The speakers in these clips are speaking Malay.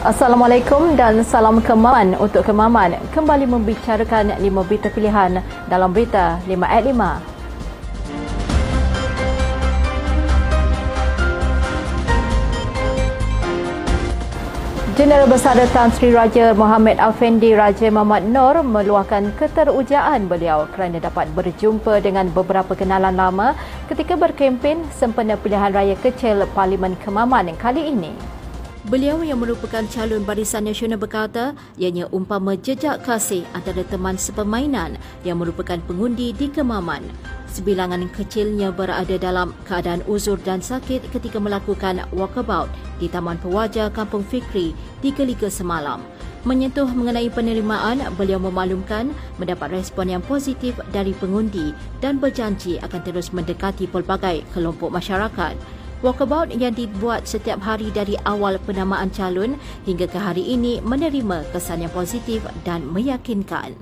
Assalamualaikum dan salam kemaman untuk kemaman. Kembali membicarakan lima berita pilihan dalam berita 5 at 5. Jeneral Besar Tan Sri Raja Mohamed Afendi Raja Muhammad Nur meluahkan keterujaan beliau kerana dapat berjumpa dengan beberapa kenalan lama ketika berkempen sempena pilihan raya kecil Parlimen Kemaman kali ini. Beliau yang merupakan calon Barisan Nasional berkata ianya umpama jejak kasih antara teman sepermainan yang merupakan pengundi di Kemaman. Sebilangan kecilnya berada dalam keadaan uzur dan sakit ketika melakukan walkabout di Taman Pewajar Kampung Fikri di Geliga semalam. Menyentuh mengenai penerimaan, beliau memaklumkan mendapat respon yang positif dari pengundi dan berjanji akan terus mendekati pelbagai kelompok masyarakat. Walkabout yang dibuat setiap hari dari awal penamaan calon hingga ke hari ini menerima kesan yang positif dan meyakinkan.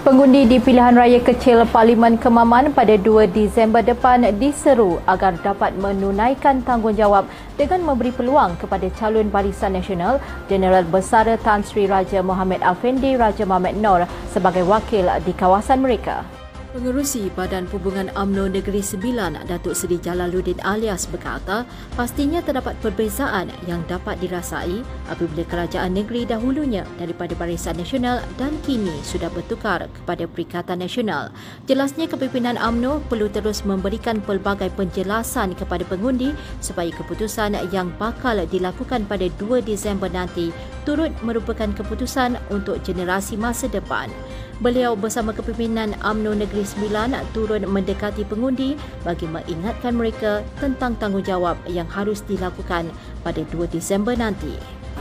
Pengundi di pilihan raya kecil Parlimen Kemaman pada 2 Disember depan diseru agar dapat menunaikan tanggungjawab dengan memberi peluang kepada calon Barisan Nasional Jeneral Besar Tan Sri Raja Mohamed Afendi Raja Mohamed Noor sebagai wakil di kawasan mereka. Pengerusi Badan Hubungan UMNO Negeri Sembilan, Datuk Seri Jalaluddin alias berkata, pastinya terdapat perbezaan yang dapat dirasai apabila kerajaan negeri dahulunya daripada Barisan Nasional dan kini sudah bertukar kepada Perikatan Nasional. Jelasnya kepimpinan UMNO perlu terus memberikan pelbagai penjelasan kepada pengundi supaya keputusan yang bakal dilakukan pada 2 Disember nanti turut merupakan keputusan untuk generasi masa depan. Beliau bersama kepimpinan UMNO Negeri Sembilan turun mendekati pengundi bagi mengingatkan mereka tentang tanggungjawab yang harus dilakukan pada 2 Disember nanti.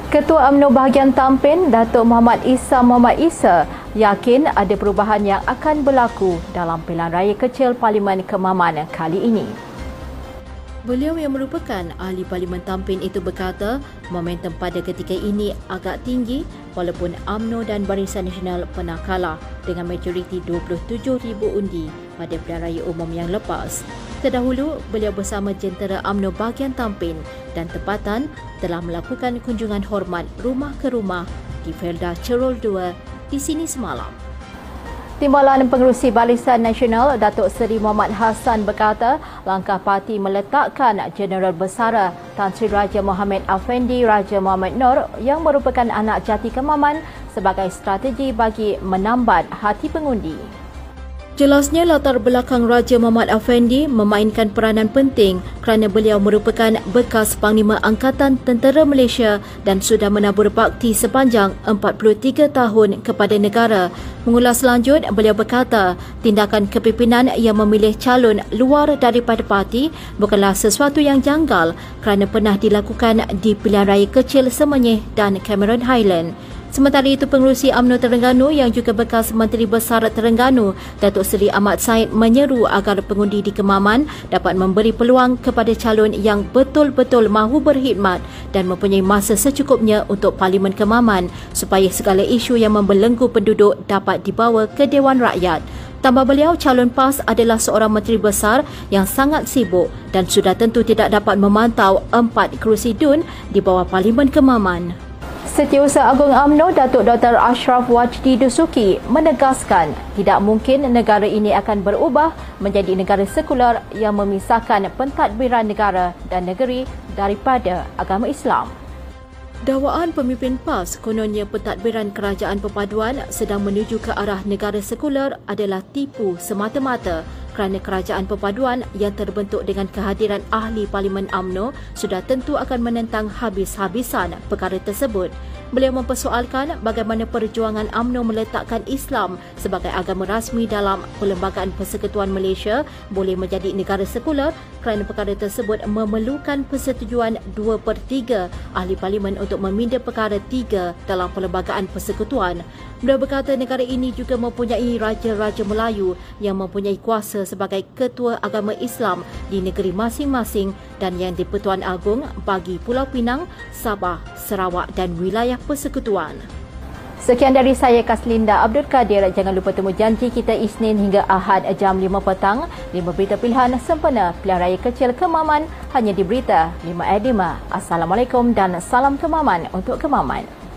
Ketua UMNO bahagian Tampin, Datuk Muhammad Isa Muhammad Isa, yakin ada perubahan yang akan berlaku dalam pilihan raya kecil Parlimen Kemaman kali ini. Beliau yang merupakan ahli Parlimen Tampin itu berkata momentum pada ketika ini agak tinggi walaupun AMNO dan Barisan Nasional pernah kalah dengan majoriti 27,000 undi pada pilihan raya umum yang lepas. Terdahulu, beliau bersama jentera AMNO bahagian Tampin dan tempatan telah melakukan kunjungan hormat rumah ke rumah di Felda Cerol 2 di sini semalam. Timbalan Pengerusi Barisan Nasional Datuk Seri Muhammad Hassan berkata langkah parti meletakkan Jeneral Besar Tan Sri Raja Mohamed Afendi Raja Mohamed Nur yang merupakan anak jati kemaman sebagai strategi bagi menambat hati pengundi. Jelasnya latar belakang Raja Muhammad Afendi memainkan peranan penting kerana beliau merupakan bekas Panglima Angkatan Tentera Malaysia dan sudah menabur bakti sepanjang 43 tahun kepada negara. Mengulas lanjut, beliau berkata tindakan kepimpinan yang memilih calon luar daripada parti bukanlah sesuatu yang janggal kerana pernah dilakukan di pilihan raya kecil Semenyih dan Cameron Highland. Sementara itu, pengurusi UMNO Terengganu yang juga bekas Menteri Besar Terengganu, Datuk Seri Ahmad Said menyeru agar pengundi di Kemaman dapat memberi peluang kepada calon yang betul-betul mahu berkhidmat dan mempunyai masa secukupnya untuk Parlimen Kemaman supaya segala isu yang membelenggu penduduk dapat dibawa ke Dewan Rakyat. Tambah beliau, calon PAS adalah seorang menteri besar yang sangat sibuk dan sudah tentu tidak dapat memantau empat kerusi DUN di bawah Parlimen Kemaman. Setiausaha Agung AMNO Datuk Dr. Ashraf Wajdi Dusuki menegaskan tidak mungkin negara ini akan berubah menjadi negara sekular yang memisahkan pentadbiran negara dan negeri daripada agama Islam. Dakwaan pemimpin PAS kononnya pentadbiran kerajaan perpaduan sedang menuju ke arah negara sekular adalah tipu semata-mata kerana kerajaan perpaduan yang terbentuk dengan kehadiran ahli Parlimen AMNO sudah tentu akan menentang habis-habisan perkara tersebut. Beliau mempersoalkan bagaimana perjuangan AMNO meletakkan Islam sebagai agama rasmi dalam Perlembagaan Persekutuan Malaysia boleh menjadi negara sekular kerana perkara tersebut memerlukan persetujuan 2 per 3 ahli parlimen untuk meminda perkara 3 dalam Perlembagaan Persekutuan. Beliau berkata negara ini juga mempunyai Raja-Raja Melayu yang mempunyai kuasa sebagai ketua agama Islam di negeri masing-masing dan yang di-Pertuan Agong bagi Pulau Pinang, Sabah, Sarawak dan wilayah persekutuan. Sekian dari saya Kaslinda Abdul Kadir. Jangan lupa temu janji kita Isnin hingga Ahad jam 5 petang. 5 berita pilihan sempena pilihan raya kecil Kemaman hanya di berita 5 at 5. Assalamualaikum dan salam Kemaman untuk Kemaman.